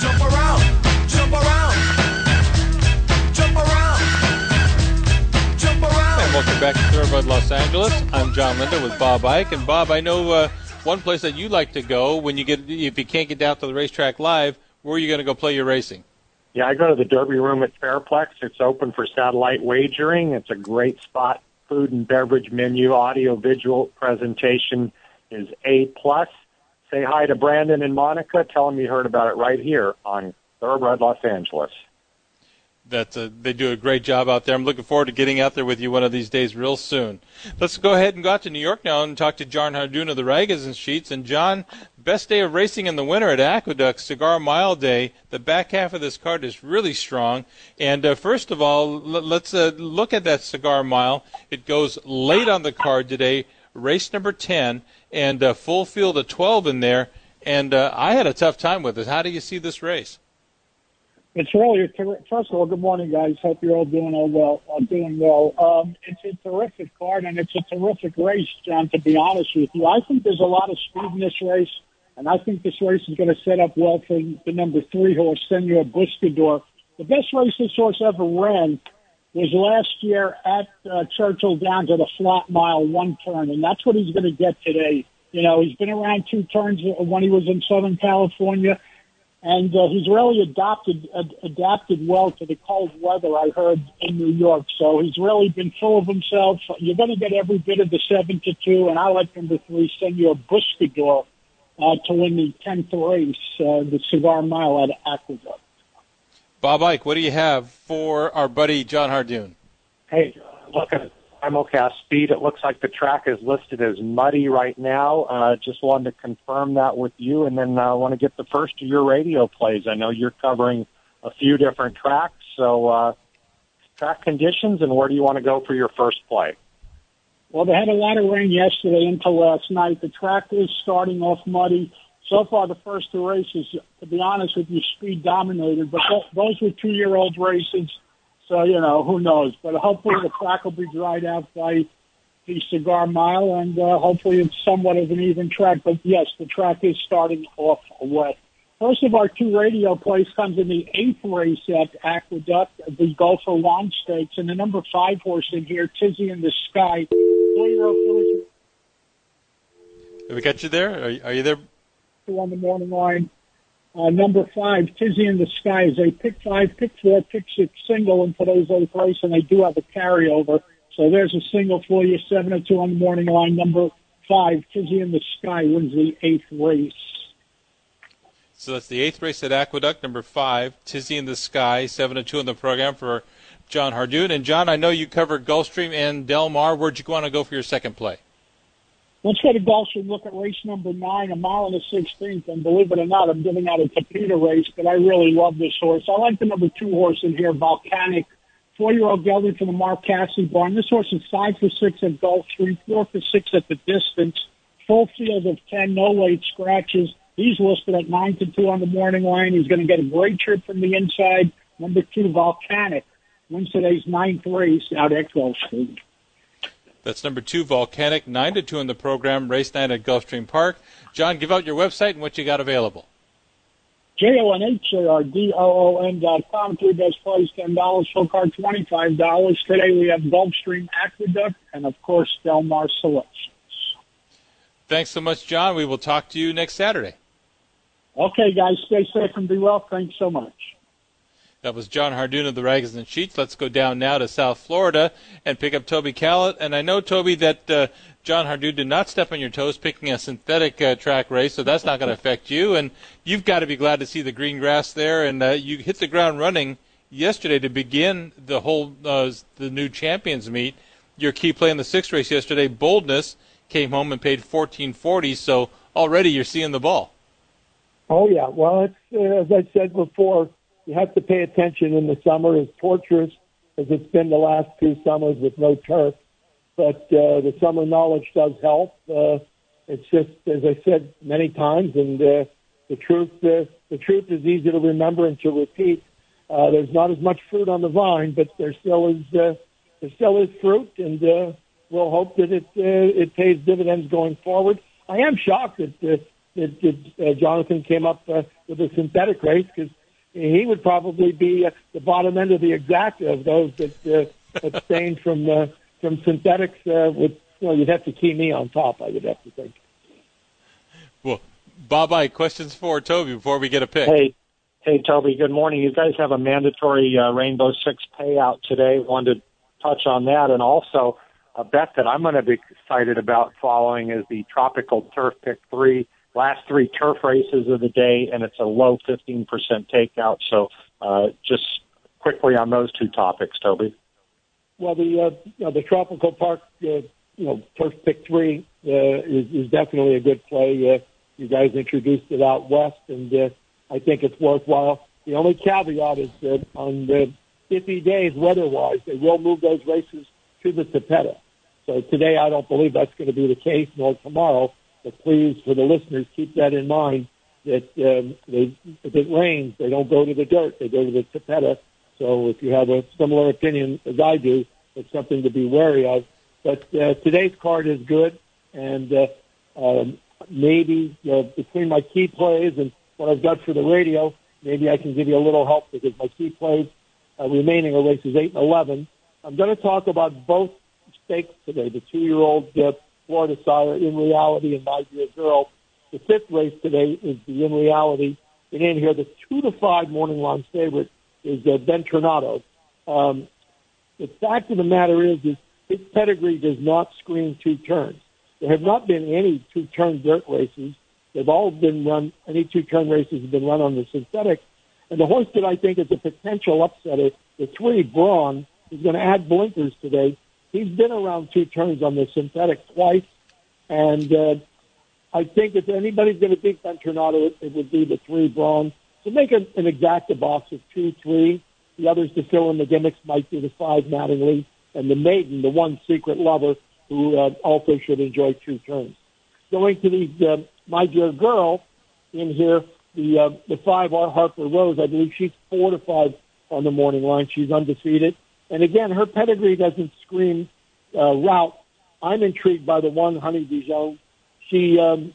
Jump around, jump around, jump around, jump around.
And welcome back to Thoroughbred Los Angeles. I'm Jon Lindo with Bob Ike. And Bob, I know uh, one place that you like to go when you get if you can't get down to the racetrack live. Where are you going to go play your racing?
Yeah, I go to the Derby Room at Fairplex. It's open for satellite wagering. It's a great spot. Food and beverage menu, audio visual presentation is A plus. Say hi to Brandon and Monica. Tell them you heard about it right here on Thoroughbred Los Angeles.
That uh, they do a great job out there. I'm looking forward to getting out there with you one of these days, real soon. Let's go ahead and go out to New York now and talk to Jon Hardoon of the and Sheets. And Jon, best day of racing in the winter at Aqueduct Cigar Mile Day. The back half of this card is really strong. And uh, first of all, l- let's uh, look at that Cigar Mile. It goes late on the card today. Race number 10 and a full field of 12 in there. And uh, I had a tough time with it. How do you see this race?
It's really a ter- first of all, good morning, guys. Hope you're all doing all well. Uh, doing well. Um, it's a terrific card and it's a terrific race, Jon. To be honest with you, I think there's a lot of speed in this race, and I think this race is going to set up well for the number three horse, Senor Buscador. The best race this horse ever ran was last year at uh, Churchill down to the flat mile, one turn, and that's what he's going to get today. You know, he's been around two turns when he was in Southern California and uh, he's really adopted ad- adapted well to the cold weather. I heard in New York, so he's really been full of himself. You're going to get every bit of the seven to two, and I like number three, Senor Buscador, uh, to win the tenth race, uh, the Cigar Mile at Aqueduct.
Bob Ike, what do you have for our buddy Jon Hardoon?
Hey, look at simulcast speed. It looks like the track is listed as muddy right now. Uh, just wanted to confirm that with you, and then I uh, want to get the first of your radio plays. I know you're covering a few different tracks, so uh, track conditions, and where do you want to go for your first play?
Well, they had a lot of rain yesterday into last night. The track is starting off muddy. So far, the first two races, to be honest with you, speed dominated, but those were two-year-old races. So, you know, who knows? But hopefully the track will be dried out by the Cigar Mile, and uh, hopefully it's somewhat of an even track. But yes, the track is starting off wet. First of our two radio plays comes in the eighth race at Aqueduct, the Go for Wand Stakes, and the number five horse in here, Tizzy in the Sky.
Have we got you there? Are, you- are you there?
on the morning line. Uh, number five, Tizzy in the Sky, is a pick five, pick four, pick six single in today's eighth race, and they do have a carryover. So there's a single for you, seven or two on the morning line. Number five, Tizzy in the Sky wins the eighth race.
So that's the eighth race at Aqueduct, number five, Tizzy in the Sky, seven and two in the program for Jon Hardoon. And Jon, I know you covered Gulfstream and Del Mar. Where'd you want to go for your second play?
Let's go to Gulfstream, look at race number nine, a mile and a sixteenth. And believe it or not, I'm giving out a Tapeta race, but I really love this horse. I like the number two horse in here, Volcanic. Four-year-old gelding from the Mark Cassidy barn. This horse is five for six at Gulfstream, four for six at the distance. Full field of ten, no late scratches. He's listed at nine to two on the morning line. He's going to get a great trip from the inside. Number two, Volcanic, wins today's ninth race out at Gulfstream.
That's number two, Volcanic, 9 to 2 in the program, race night at Gulfstream Park. Jon, give out your website and what you got available.
J-O-N-H-A-R-D-O-O-N dot com. Three best plays, $10. Full card, $25. Today we have Gulfstream Aqueduct and, of course, Del Mar Selections.
Thanks so much, Jon. We will talk to you next Saturday.
Okay, guys, stay safe and be well. Thanks so much.
That was Jon Hardoon of the Rags and Sheets. Let's go down now to South Florida and pick up Toby Callett. And I know, Toby, that uh, Jon Hardoon did not step on your toes picking a synthetic uh, track race, so that's not going to affect you. And you've got to be glad to see the green grass there. And uh, you hit the ground running yesterday to begin the whole uh, the new champions meet. Your key play in the sixth race yesterday, Boldness, came home and paid fourteen forty. So already you're seeing the ball.
Oh yeah, well, it's uh, as I said before you have to pay attention in the summer, as torturous as it's been the last two summers with no turf. But uh, the summer knowledge does help. Uh, it's just, as I said many times, and uh, the truth, uh, the truth is easy to remember and to repeat. Uh, there's not as much fruit on the vine, but there still is, uh, there still is fruit, and uh, we'll hope that it uh, it pays dividends going forward. I am shocked that uh, that, that uh, Jonathan came up uh, with a synthetic race because he would probably be uh, the bottom end of the exact of those that uh, abstain [LAUGHS] from uh, from synthetics. Uh, with you know, you'd have to key me on top. I would have to think.
Well, Bob, I questions for Toby before we get a pick.
Hey, hey, Toby. Good morning. You guys have a mandatory uh, Rainbow Six payout today. Wanted to touch on that, and also a bet that I'm going to be excited about following is the Tropical Turf Pick Three last three turf races of the day, and it's a low 15% takeout. So uh, just quickly on those two topics, Toby.
Well, the uh, you know, the Tropical Park, uh, you know, turf pick three uh, is, is definitely a good play. Uh, you guys introduced it out west, and uh, I think it's worthwhile. The only caveat is that on the iffy days weather-wise, they will move those races to the Tapeta. So today, I don't believe that's going to be the case, nor tomorrow. But please, for the listeners, keep that in mind that um, they, if it rains, they don't go to the dirt; they go to the tapeta. So if you have a similar opinion as I do, it's something to be wary of. But uh, today's card is good, and uh, um, maybe uh, between my key plays and what I've got for the radio, maybe I can give you a little help because my key plays uh, remaining are races eight and eleven. I'm going to talk about both stakes today. The two-year-old uh, Florida Sire, In Reality, and My Dear Girl. The fifth race today is the In Reality. And in here, the two to five morning line favorite is uh, Bentornato. Um, the fact of the matter is, is his pedigree does not screen two turns. There have not been any two-turn dirt races. They've all been run, any two-turn races have been run on the synthetic. And the horse that I think is a potential upsetter, the three, Braun, is going to add blinkers today he's been around two turns on the synthetic twice, and uh, I think if anybody's going to beat Bentornato, it, it would be the three Braun. So make an, an exacta box of two, three. The others to fill in the gimmicks might be the five Mattingly and the maiden, the one secret lover who uh, also should enjoy two turns. Going to the uh, my dear girl in here, the uh, the five are Harper Rose. I believe she's four to five on the morning line. She's undefeated. And again, her pedigree doesn't scream uh, route. I'm intrigued by the one Honey Dijon. She um,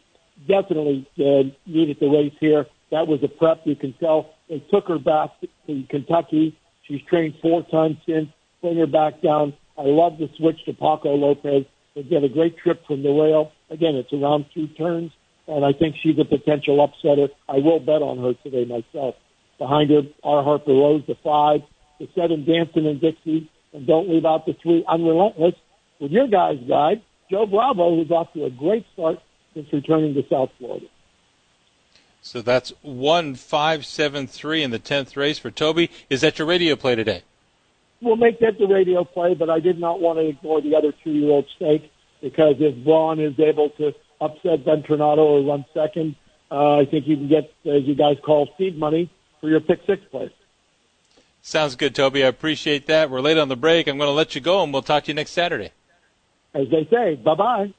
definitely uh, needed the race here. That was a prep. You can tell they took her back to Kentucky. She's trained four times since. Bring her back down. I love the switch to Paco Lopez. They get a great trip from the rail. Again, it's around two turns, and I think she's a potential upsetter. I will bet on her today myself. Behind her, R. Harper Rose, the five the seven dancing and Dixie, and don't leave out the three unrelentless with your guys' guide, Joe Bravo, who's off to a great start since returning to South Florida.
So that's one five seven three in the tenth race for Toby. Is that your radio play today?
we'll make that the radio play, but I did not want to ignore the other two-year-old stake because if Braun is able to upset Bentornato or run second, uh, I think you can get, as you guys call, seed money for your pick six place.
Sounds good, Toby. I appreciate that. We're late on the break. I'm going to let you go, and we'll talk to you next Saturday.
As they say, bye-bye.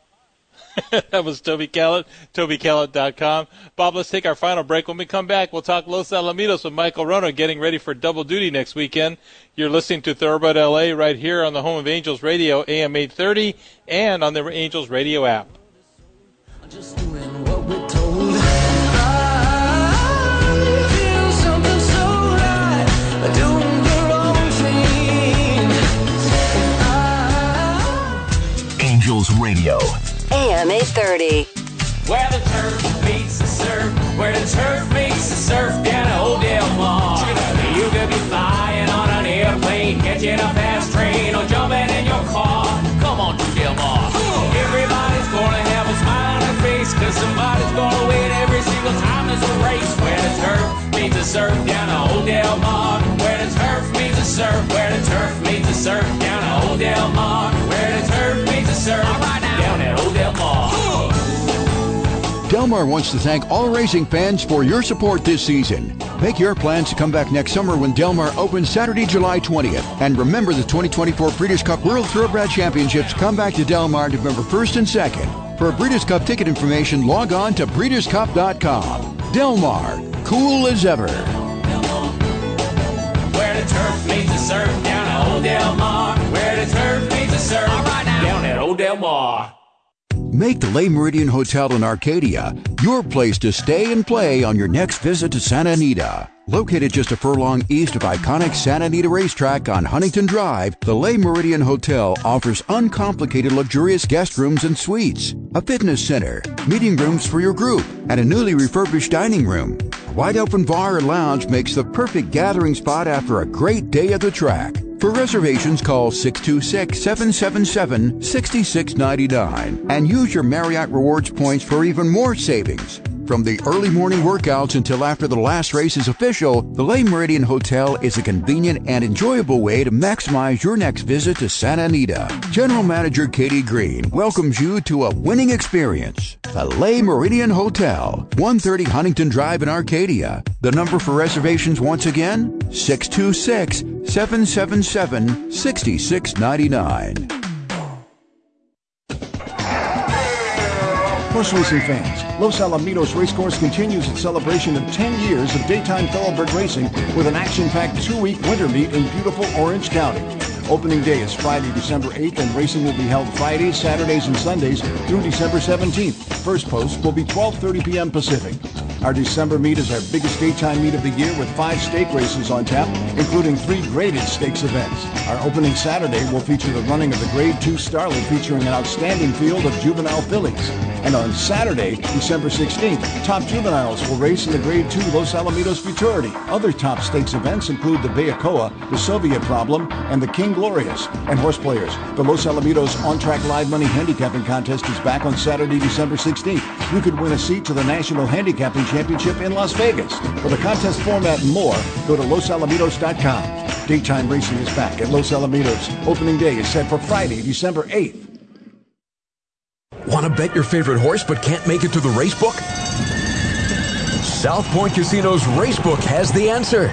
[LAUGHS]
that was Toby Kellett, TobyKellett.com. Bob, let's take our final break. When we come back, we'll talk Los Alamitos with Michael Wrona getting ready for double duty next weekend. You're listening to Thoroughbred LA right here on the home of Angels Radio, AM 830, and on the Angels Radio app.
Radio.
AM 830.
Where the turf meets the surf, where the turf meets the surf down at Old Del Mar. You could be flying on an airplane, catching a fast train, or jumping in your car. Come on to Del Mar. Everybody's gonna have a smile on their face, cause somebody's gonna win every single time there's a race. Where the turf meets the surf down at Old Del Mar. Where the turf meets the surf, where the turf meets the surf down at Old Del Mar. Where the turf meets the surf down at Old Del Mar.
Del Mar wants to thank all racing fans for your support this season. Make your plans to come back next summer when Del Mar opens Saturday, July 20th. And remember the 2024 Breeders' Cup World Thoroughbred Championships come back to Del Mar November 1st and 2nd. For Breeders' Cup ticket information, log on to breederscup.com. Del Mar, cool as ever.
Where the turf meets the surf down at Old Del Mar. Where the turf meets the surf down at Old Del Mar.
Make the Le Meridien Hotel in Arcadia your place to stay and play on your next visit to Santa Anita. Located just a furlong east of iconic Santa Anita Racetrack on Huntington Drive, the Le Meridien Hotel offers uncomplicated luxurious guest rooms and suites, a fitness center, meeting rooms for your group, and a newly refurbished dining room. Wide open bar and lounge makes the perfect gathering spot after a great day at the track. For reservations, call 626 777 6699 and use your Marriott Rewards points for even more savings. From the early morning workouts until after the last race is official, the Le Meridien Hotel is a convenient and enjoyable way to maximize your next visit to Santa Anita. General Manager Katie Green welcomes you to a winning experience. The Le Meridien Hotel, 130 Huntington Drive in Arcadia. The number for reservations once again, 626 777 6699.
Horse racing fans, Los Alamitos Racecourse continues its celebration of 10 years of daytime thoroughbred racing with an action-packed two-week winter meet in beautiful Orange County. Opening day is Friday, December 8th, and racing will be held Fridays, Saturdays, and Sundays through December 17th. First post will be 12.30 p.m. Pacific. Our December meet is our biggest daytime meet of the year with five stake races on tap, including three graded stakes events. Our opening Saturday will feature the running of the Grade 2 Starlet featuring an outstanding field of juvenile fillies. And on Saturday, December 16th, top juveniles will race in the Grade 2 Los Alamitos Futurity. Other top stakes events include the Bayacoa, the Soviet Problem, and the King Glorious. And horse players, the Los Alamitos On-Track Live Money Handicapping Contest is back on Saturday, December 16th. You could win a seat to the National Handicapping Championship in Las Vegas. For the contest format and more, go to losalamitos.com. Daytime racing is back at Los Alamitos. Opening day is set for Friday, December 8th.
Want to bet your favorite horse but can't make it to the racebook? South Point Casino's Racebook has the answer.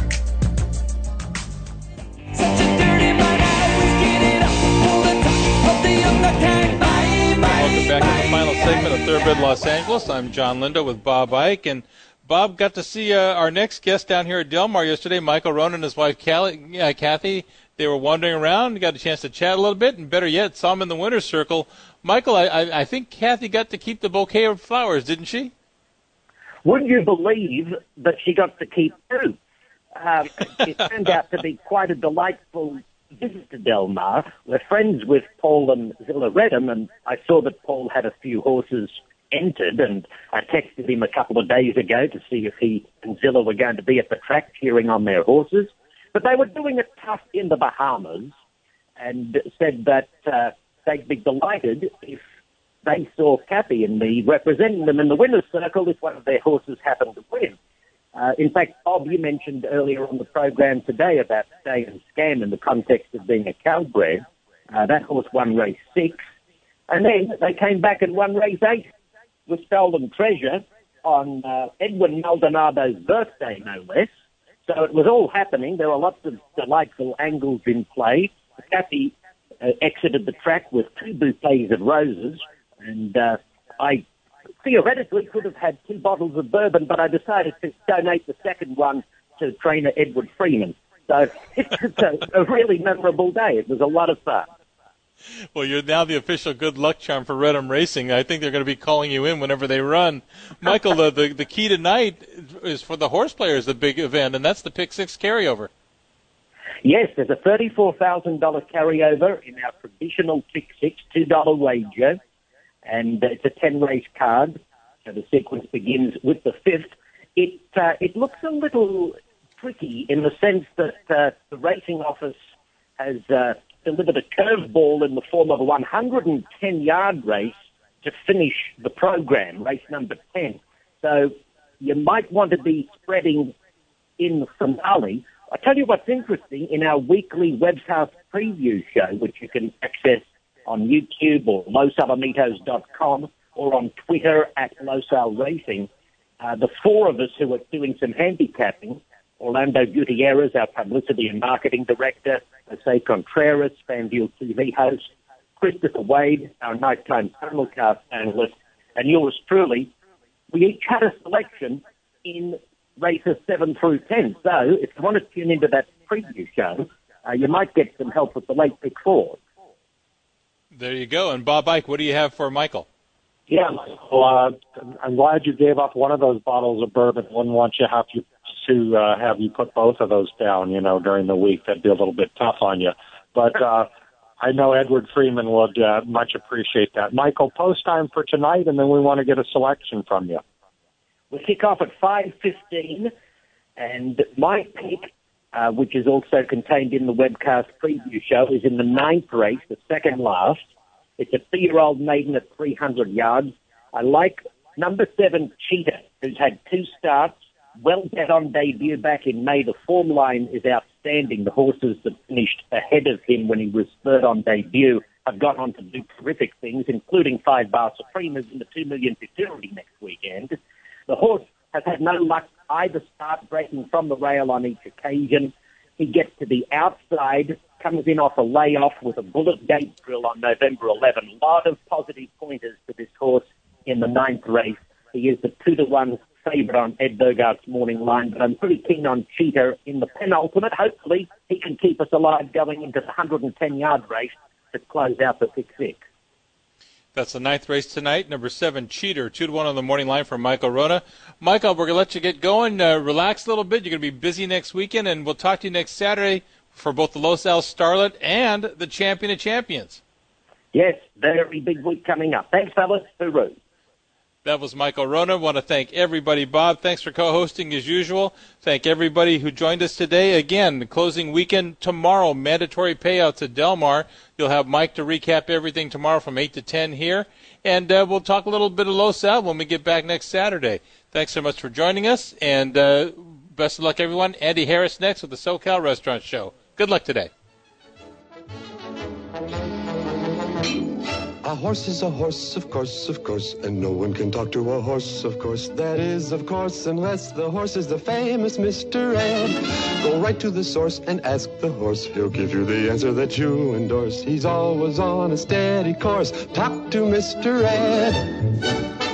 Final segment of Thoroughbred Los Angeles. I'm Jon Lindo with Bob Ike, and Bob got to see uh, our next guest down here at Del Mar yesterday, Michael Wrona and his wife Callie, uh, Kathy. They were wandering around, got a chance to chat a little bit, and better yet, saw him in the winner's circle. Michael, I, I, I think Kathy got to keep the bouquet of flowers, didn't she?
Wouldn't you believe that she got to keep two? Um, it turned out to be quite a delightful visit to Del Mar. We're friends with Paul and Zillah Reddam, and I saw that Paul had a few horses entered, and I texted him a couple of days ago to see if he and Zillah were going to be at the track cheering on their horses. But they were doing it tough in the Bahamas, and said that uh, they'd be delighted if they saw Kathy and me representing them in the winner's circle if one of their horses happened to win. Uh, in fact, Bob, you mentioned earlier on the program today about Stay and Scam in the context of being a Calbred. Uh, that horse won race six, and then they came back and won race eight with Stolen Treasure on uh, Edwin Maldonado's birthday, no less. So it was all happening. There were lots of delightful angles in play. Kathy uh, exited the track with two bouquets of roses, and uh, I theoretically could have had two bottles of bourbon, but I decided to donate the second one to trainer Edward Freeman. So [LAUGHS] it's a, a really memorable day. It was a lot of fun.
Well, you're now the official good luck charm for Reddam Racing. I think they're going to be calling you in whenever they run. Michael, the, the, the key tonight is for the horse players, the big event, and that's the Pick Six carryover.
Yes, there's a $34,000 carryover in our traditional Pick Six $2 wager, and it's a 10 race card. So the sequence begins with the fifth. It, uh, it looks a little tricky in the sense that uh, the racing office has uh, delivered a curveball in the form of a 110 yard race to finish the program, race number 10. So you might want to be spreading in the finale. I tell you what's interesting in our weekly webcast preview show, which you can access on YouTube or losalamitos.com or on Twitter at Losal Racing. Uh, the four of us who are doing some handicapping Orlando Gutierrez, our publicity and marketing director, Jose Contreras, FanDuel TV host, Christopher Wade, our nighttime simulcast analyst, and yours truly. We each had a selection in races 7 through 10. So if you want to tune into that preview show, uh, you might get some help with the late pick four.
There you go. And Bob Ike, what do you have for Michael?
Yeah, Michael, uh, I'm glad you gave up one of those bottles of bourbon. Wouldn't want you have you to uh, have you put both of those down, you know, during the week. That'd be a little bit tough on you. But uh, I know Edward Freeman would uh, much appreciate that. Michael, post time for tonight, and then we want to get a selection from you.
We kick off at 5.15, and my pick, uh, which is also contained in the webcast preview show, is in the ninth race, the second last. It's a three-year-old maiden at 300 yards. I like number seven, Cheetah, who's had two starts, well bet on debut back in May. The form line is outstanding. The horses that finished ahead of him when he was third on debut have gone on to do terrific things, including five bar supremas in the two million futurity next weekend. The horse has had no luck either start breaking from the rail on each occasion. He gets to the outside, comes in off a layoff with a bullet gate drill on November 11. A lot of positive pointers to this horse in the ninth race. He is the two to one favourite on Ed Burgart's morning line, but I'm pretty keen on Cheetah in the penultimate. Hopefully, he can keep us alive going into the 110 yard race to close out the 6 6.
That's the ninth race tonight. Number seven, Cheetah, two to one on the morning line from Michael Wrona. Michael, we're gonna let you get going. Uh, relax a little bit. You're gonna be busy next weekend, and we'll talk to you next Saturday for both the Los Al Starlet and the Champion of Champions.
Yes, very big week coming up. Thanks, fellas. Hooroo.
That was Michael Wrona. Want to thank everybody. Bob, thanks for co-hosting as usual. Thank everybody who joined us today. Again, the closing weekend tomorrow, mandatory payouts at Del Mar. You'll have Mike to recap everything tomorrow from 8 to 10 here. And uh, we'll talk a little bit of Los Al when we get back next Saturday. Thanks so much for joining us. And uh, best of luck, everyone. Andy Harris next with the SoCal Restaurant Show. Good luck today.
A horse is a horse, of course, of course, and no one can talk to a horse, of course. That is, of course, unless the horse is the famous Mr. Ed. Go right to the source and ask the horse. He'll give you the answer that you endorse. He's always on a steady course. Talk to Mr. Ed.